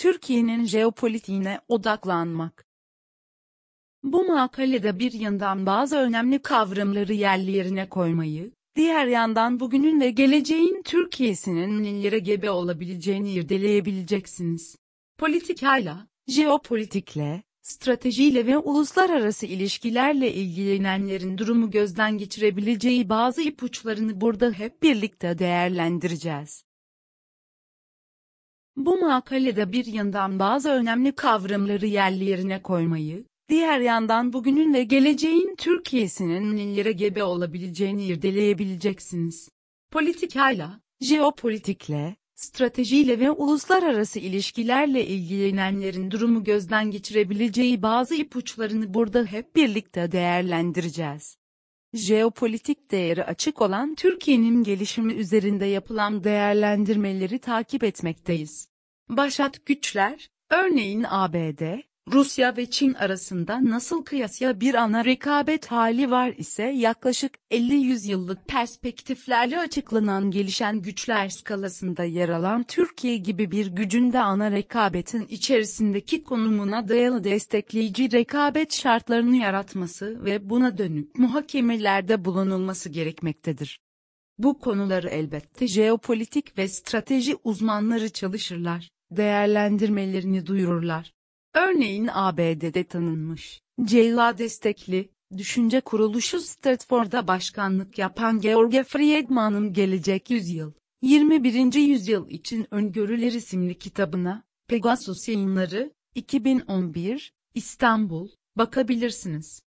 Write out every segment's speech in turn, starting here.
Türkiye'nin jeopolitiğine odaklanmak. Bu makalede bir yandan bazı önemli kavramları yerli yerine koymayı, diğer yandan bugünün ve geleceğin Türkiye'sinin nelere gebe olabileceğini irdeleyebileceksiniz. Politikayla, jeopolitikle, stratejiyle ve uluslararası ilişkilerle ilgilenenlerin durumu gözden geçirebileceği bazı ipuçlarını burada hep birlikte değerlendireceğiz. Bu makalede bir yandan bazı önemli kavramları yerli yerine koymayı, diğer yandan bugünün ve geleceğin Türkiye'sinin nelere gebe olabileceğini irdeleyebileceksiniz. Politikayla, jeopolitikle, stratejiyle ve uluslararası ilişkilerle ilgilenenlerin durumu gözden geçirebileceği bazı ipuçlarını burada hep birlikte değerlendireceğiz. Jeopolitik değeri açık olan Türkiye'nin gelişimi üzerinde yapılan değerlendirmeleri takip etmekteyiz. Başat güçler, örneğin ABD, Rusya ve Çin arasında nasıl kıyasya bir ana rekabet hali var ise yaklaşık 50-100 yıllık perspektiflerle açıklanan gelişen güçler skalasında yer alan Türkiye gibi bir gücün de ana rekabetin içerisindeki konumuna dayalı destekleyici rekabet şartlarını yaratması ve buna dönük muhakemelerde bulunulması gerekmektedir. Bu konuları elbette jeopolitik ve strateji uzmanları çalışırlar, değerlendirmelerini duyururlar. Örneğin ABD'de tanınmış, Ceyla destekli, düşünce kuruluşu Stratford'a başkanlık yapan George Friedman'ın Gelecek Yüzyıl, 21. Yüzyıl için Öngörüler isimli kitabına, Pegasus yayınları, 2011, İstanbul, bakabilirsiniz.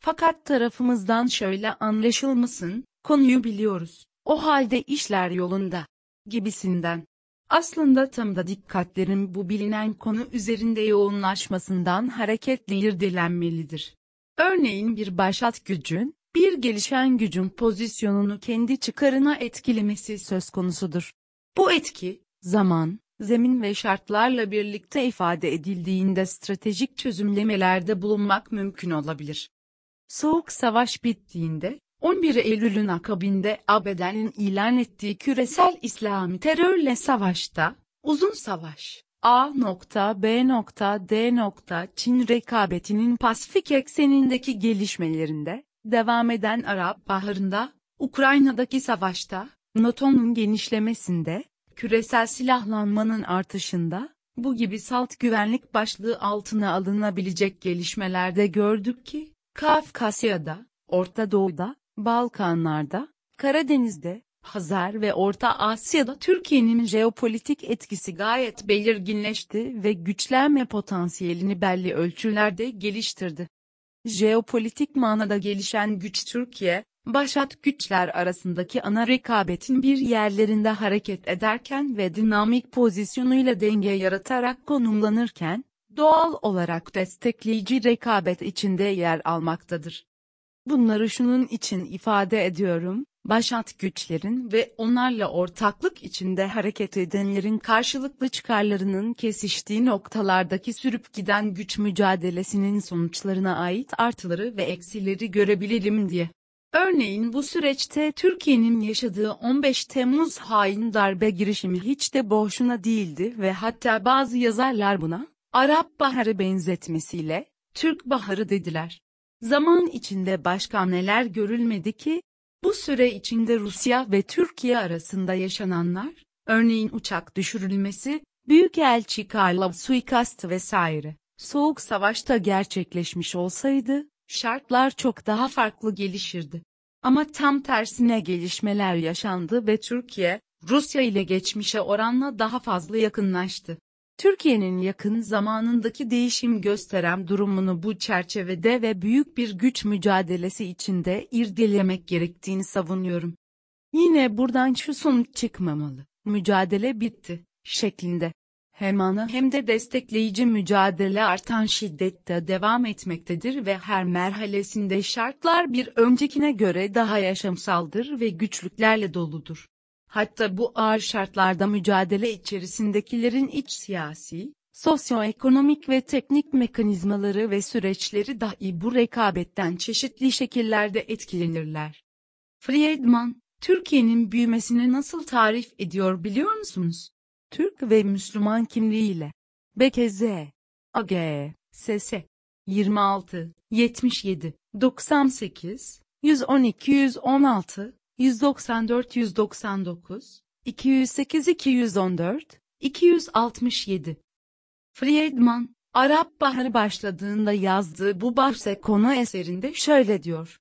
Fakat tarafımızdan şöyle anlaşılmasın, konuyu biliyoruz, o halde işler yolunda, gibisinden. Aslında tam da dikkatlerin bu bilinen konu üzerinde yoğunlaşmasından hareketle irdelenmelidir. Örneğin bir başat gücün, bir gelişen gücün pozisyonunu kendi çıkarına etkilemesi söz konusudur. Bu etki, zaman, zemin ve şartlarla birlikte ifade edildiğinde stratejik çözümlemelerde bulunmak mümkün olabilir. Soğuk savaş bittiğinde, 11 Eylül'ün akabinde ABD'nin ilan ettiği küresel İslami terörle savaşta, uzun savaş, A.B.D. Çin rekabetinin Pasifik eksenindeki gelişmelerinde, devam eden Arap Baharı'nda, Ukrayna'daki savaşta, NATO'nun genişlemesinde, küresel silahlanmanın artışında, bu gibi salt güvenlik başlığı altına alınabilecek gelişmelerde gördük ki, Kafkasya'da, Orta Doğu'da, Balkanlar'da, Karadeniz'de, Hazar ve Orta Asya'da Türkiye'nin jeopolitik etkisi gayet belirginleşti ve güçlenme potansiyelini belli ölçülerde geliştirdi. Jeopolitik manada gelişen güç Türkiye, başat güçler arasındaki ana rekabetin bir yerlerinde hareket ederken ve dinamik pozisyonuyla denge yaratarak konumlanırken, doğal olarak destekleyici rekabet içinde yer almaktadır. Bunları şunun için ifade ediyorum, başat güçlerin ve onlarla ortaklık içinde hareket edenlerin karşılıklı çıkarlarının kesiştiği noktalardaki sürüp giden güç mücadelesinin sonuçlarına ait artıları ve eksileri görebilelim diye. Örneğin bu süreçte Türkiye'nin yaşadığı 15 Temmuz hain darbe girişimi hiç de boşuna değildi ve hatta bazı yazarlar buna, Arap Baharı benzetmesiyle, Türk Baharı dediler. Zaman içinde başka neler görülmedi ki? Bu süre içinde Rusya ve Türkiye arasında yaşananlar, örneğin uçak düşürülmesi, Büyükelçi Karlov suikastı vesaire, Soğuk Savaş'ta gerçekleşmiş olsaydı, şartlar çok daha farklı gelişirdi. Ama tam tersine gelişmeler yaşandı ve Türkiye, Rusya ile geçmişe oranla daha fazla yakınlaştı. Türkiye'nin yakın zamanındaki değişim gösteren durumunu bu çerçevede ve büyük bir güç mücadelesi içinde irdelemek gerektiğini savunuyorum. Yine buradan şu sonuç çıkmamalı. Mücadele bitti şeklinde. Hem ana hem de destekleyici mücadele artan şiddette devam etmektedir ve her merhalesinde şartlar bir öncekine göre daha yaşamsaldır ve güçlüklerle doludur. Hatta bu ağır şartlarda mücadele içerisindekilerin iç siyasi, sosyoekonomik ve teknik mekanizmaları ve süreçleri dahi bu rekabetten çeşitli şekillerde etkilenirler. Friedman, Türkiye'nin büyümesini nasıl tarif ediyor biliyor musunuz? Türk ve Müslüman kimliğiyle. BKZ, AG, SS, 26, 77, 98, 112 116, 194 199, 208 214, 267. Friedman, Arap Baharı başladığında yazdığı bu bahse konu eserinde şöyle diyor.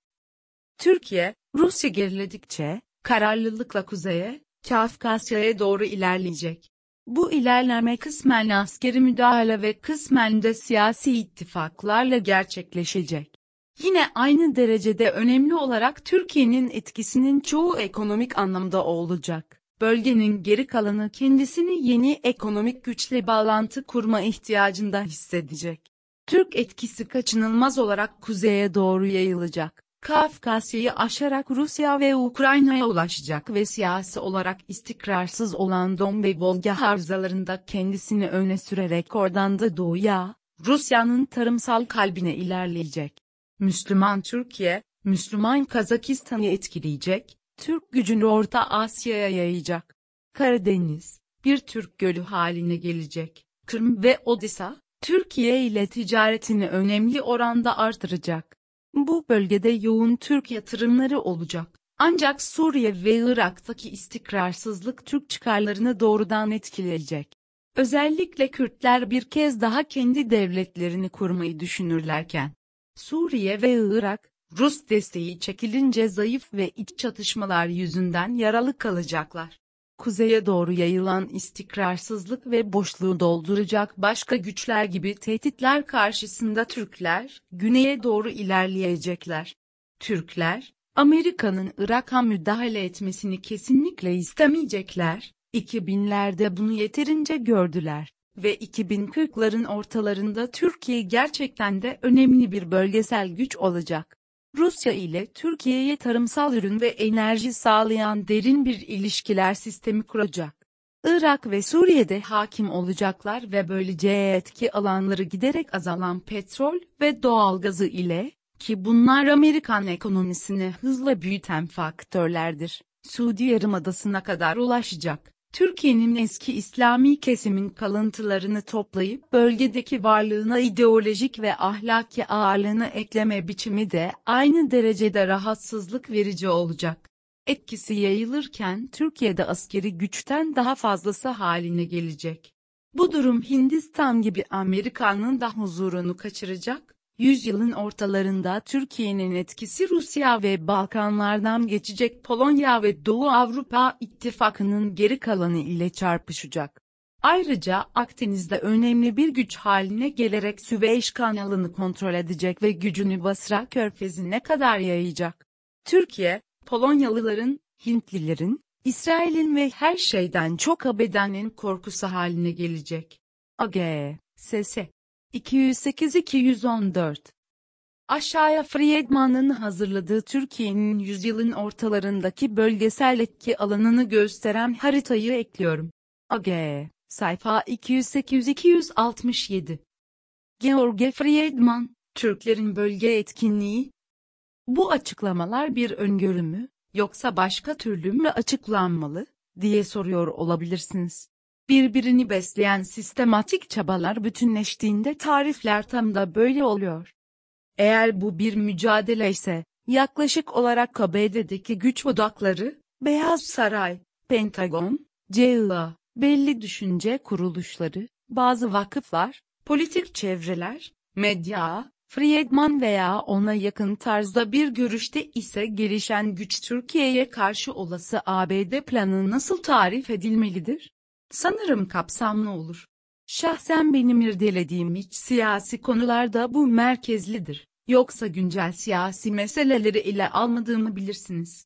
Türkiye, Rusya geriledikçe, kararlılıkla kuzeye, Kafkasya'ya doğru ilerleyecek. Bu ilerleme kısmen askeri müdahale ve kısmen de siyasi ittifaklarla gerçekleşecek. Yine aynı derecede önemli olarak Türkiye'nin etkisinin çoğu ekonomik anlamda olacak. Bölgenin geri kalanı kendisini yeni ekonomik güçle bağlantı kurma ihtiyacında hissedecek. Türk etkisi kaçınılmaz olarak kuzeye doğru yayılacak. Kafkasya'yı aşarak Rusya ve Ukrayna'ya ulaşacak ve siyasi olarak istikrarsız olan Don ve Volga havzalarında kendisini öne sürerek oradan da doğuya, Rusya'nın tarımsal kalbine ilerleyecek. Müslüman Türkiye, Müslüman Kazakistan'ı etkileyecek, Türk gücünü Orta Asya'ya yayacak. Karadeniz, bir Türk gölü haline gelecek. Kırım ve Odessa, Türkiye ile ticaretini önemli oranda artıracak. Bu bölgede yoğun Türk yatırımları olacak. Ancak Suriye ve Irak'taki istikrarsızlık Türk çıkarlarını doğrudan etkileyecek. Özellikle Kürtler bir kez daha kendi devletlerini kurmayı düşünürlerken, Suriye ve Irak, Rus desteği çekilince zayıf ve iç çatışmalar yüzünden yaralı kalacaklar. Kuzeye doğru yayılan istikrarsızlık ve boşluğu dolduracak başka güçler gibi tehditler karşısında Türkler, güneye doğru ilerleyecekler. Türkler, Amerika'nın Irak'a müdahale etmesini kesinlikle istemeyecekler, 2000'lerde bunu yeterince gördüler ve 2040'ların ortalarında Türkiye gerçekten de önemli bir bölgesel güç olacak. Rusya ile Türkiye'ye tarımsal ürün ve enerji sağlayan derin bir ilişkiler sistemi kuracak. Irak ve Suriye'de hakim olacaklar ve böylece etki alanları giderek azalan petrol ve doğalgazı ile, ki bunlar Amerikan ekonomisini hızla büyüten faktörlerdir, Suudi Yarımadası'na kadar ulaşacak. Türkiye'nin eski İslami kesimin kalıntılarını toplayıp bölgedeki varlığına ideolojik ve ahlaki ağırlığını ekleme biçimi de aynı derecede rahatsızlık verici olacak. Etkisi yayılırken Türkiye'de askeri güçten daha fazlası haline gelecek. Bu durum Hindistan gibi Amerika'nın da huzurunu kaçıracak, Yüzyılın ortalarında Türkiye'nin etkisi Rusya ve Balkanlardan geçecek Polonya ve Doğu Avrupa ittifakının geri kalanı ile çarpışacak. Ayrıca Akdeniz'de önemli bir güç haline gelerek Süveyş kanalını kontrol edecek ve gücünü Basra körfezine kadar yayacak. Türkiye, Polonyalıların, Hintlilerin, İsrail'in ve her şeyden çok abedenin korkusu haline gelecek. AG, SS 208-214 Aşağıya Friedman'ın hazırladığı Türkiye'nin yüzyılın ortalarındaki bölgesel etki alanını gösteren haritayı ekliyorum. AG, sayfa 208-267 George Friedman, Türklerin bölge etkinliği Bu açıklamalar bir öngörü mü, yoksa başka türlü mü açıklanmalı, diye soruyor olabilirsiniz. Birbirini besleyen sistematik çabalar bütünleştiğinde tarifler tam da böyle oluyor. Eğer bu bir mücadele ise, yaklaşık olarak ABD'deki güç odakları, Beyaz Saray, Pentagon, CIA, belli düşünce kuruluşları, bazı vakıflar, politik çevreler, medya, Friedman veya ona yakın tarzda bir görüşte ise gelişen güç Türkiye'ye karşı olası ABD planı nasıl tarif edilmelidir? Sanırım kapsamlı olur. Şahsen benim irdelediğim iç siyasi konularda bu merkezlidir. Yoksa güncel siyasi meseleleri ile almadığımı bilirsiniz.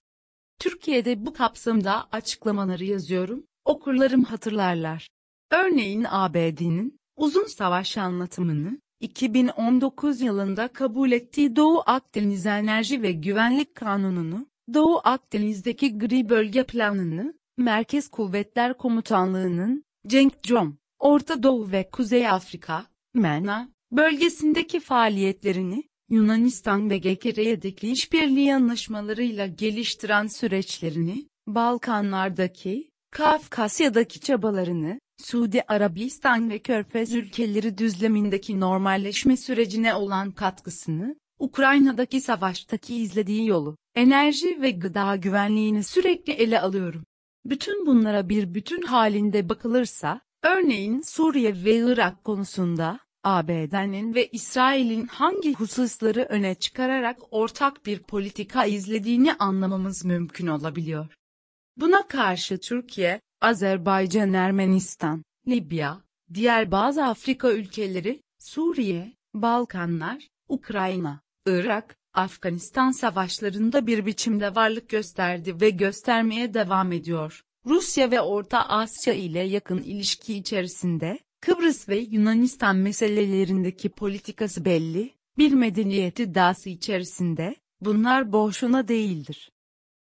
Türkiye'de bu kapsamda açıklamaları yazıyorum, okurlarım hatırlarlar. Örneğin ABD'nin uzun savaş anlatımını 2019 yılında kabul ettiği Doğu Akdeniz Enerji ve Güvenlik Kanunu'nu, Doğu Akdeniz'deki gri bölge planını, Merkez Kuvvetler Komutanlığı'nın, Cenkcom, Orta Doğu ve Kuzey Afrika, MENA, bölgesindeki faaliyetlerini, Yunanistan ve GKR'deki işbirliği anlaşmalarıyla geliştiren süreçlerini, Balkanlardaki, Kafkasya'daki çabalarını, Suudi Arabistan ve Körfez ülkeleri düzlemindeki normalleşme sürecine olan katkısını, Ukrayna'daki savaştaki izlediği yolu, enerji ve gıda güvenliğini sürekli ele alıyorum. Bütün bunlara bir bütün halinde bakılırsa, örneğin Suriye ve Irak konusunda, ABD'nin ve İsrail'in hangi hususları öne çıkararak ortak bir politika izlediğini anlamamız mümkün olabiliyor. Buna karşı Türkiye, Azerbaycan, Ermenistan, Libya, diğer bazı Afrika ülkeleri, Suriye, Balkanlar, Ukrayna, Irak, Afganistan savaşlarında bir biçimde varlık gösterdi ve göstermeye devam ediyor. Rusya ve Orta Asya ile yakın ilişki içerisinde, Kıbrıs ve Yunanistan meselelerindeki politikası belli, bir medeniyet iddiası içerisinde, bunlar boşuna değildir.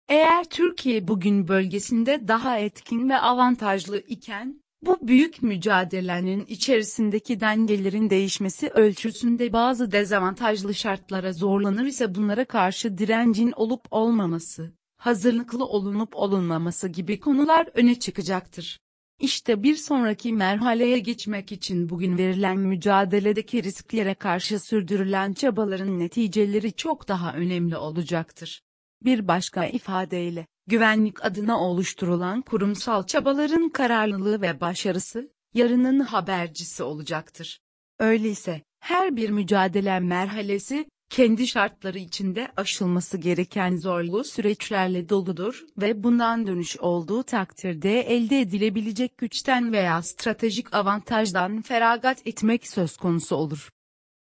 Eğer Türkiye bugün bölgesinde daha etkin ve avantajlı iken, bu büyük mücadelenin içerisindeki dengelerin değişmesi ölçüsünde bazı dezavantajlı şartlara zorlanır ise bunlara karşı direncin olup olmaması, hazırlıklı olunup olunmaması gibi konular öne çıkacaktır. İşte bir sonraki merhaleye geçmek için bugün verilen mücadeledeki risklere karşı sürdürülen çabaların neticeleri çok daha önemli olacaktır. Bir başka ifadeyle, güvenlik adına oluşturulan kurumsal çabaların kararlılığı ve başarısı, yarının habercisi olacaktır. Öyleyse, her bir mücadele merhalesi, kendi şartları içinde aşılması gereken zorlu süreçlerle doludur ve bundan dönüş olduğu takdirde elde edilebilecek güçten veya stratejik avantajdan feragat etmek söz konusu olur.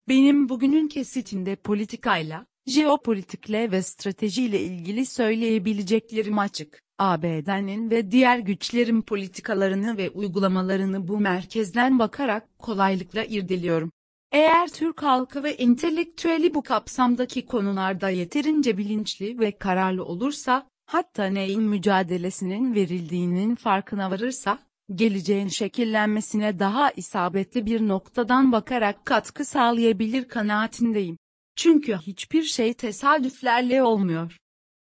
Benim bugünün kesitinde politikayla, jeopolitikle ve stratejiyle ilgili söyleyebileceklerim açık. ABD'nin ve diğer güçlerin politikalarını ve uygulamalarını bu merkezden bakarak kolaylıkla irdeliyorum. Eğer Türk halkı ve entelektüeli bu kapsamdaki konularda yeterince bilinçli ve kararlı olursa, hatta neyin mücadelesinin verildiğinin farkına varırsa, geleceğin şekillenmesine daha isabetli bir noktadan bakarak katkı sağlayabilir kanaatindeyim. Çünkü hiçbir şey tesadüflerle olmuyor.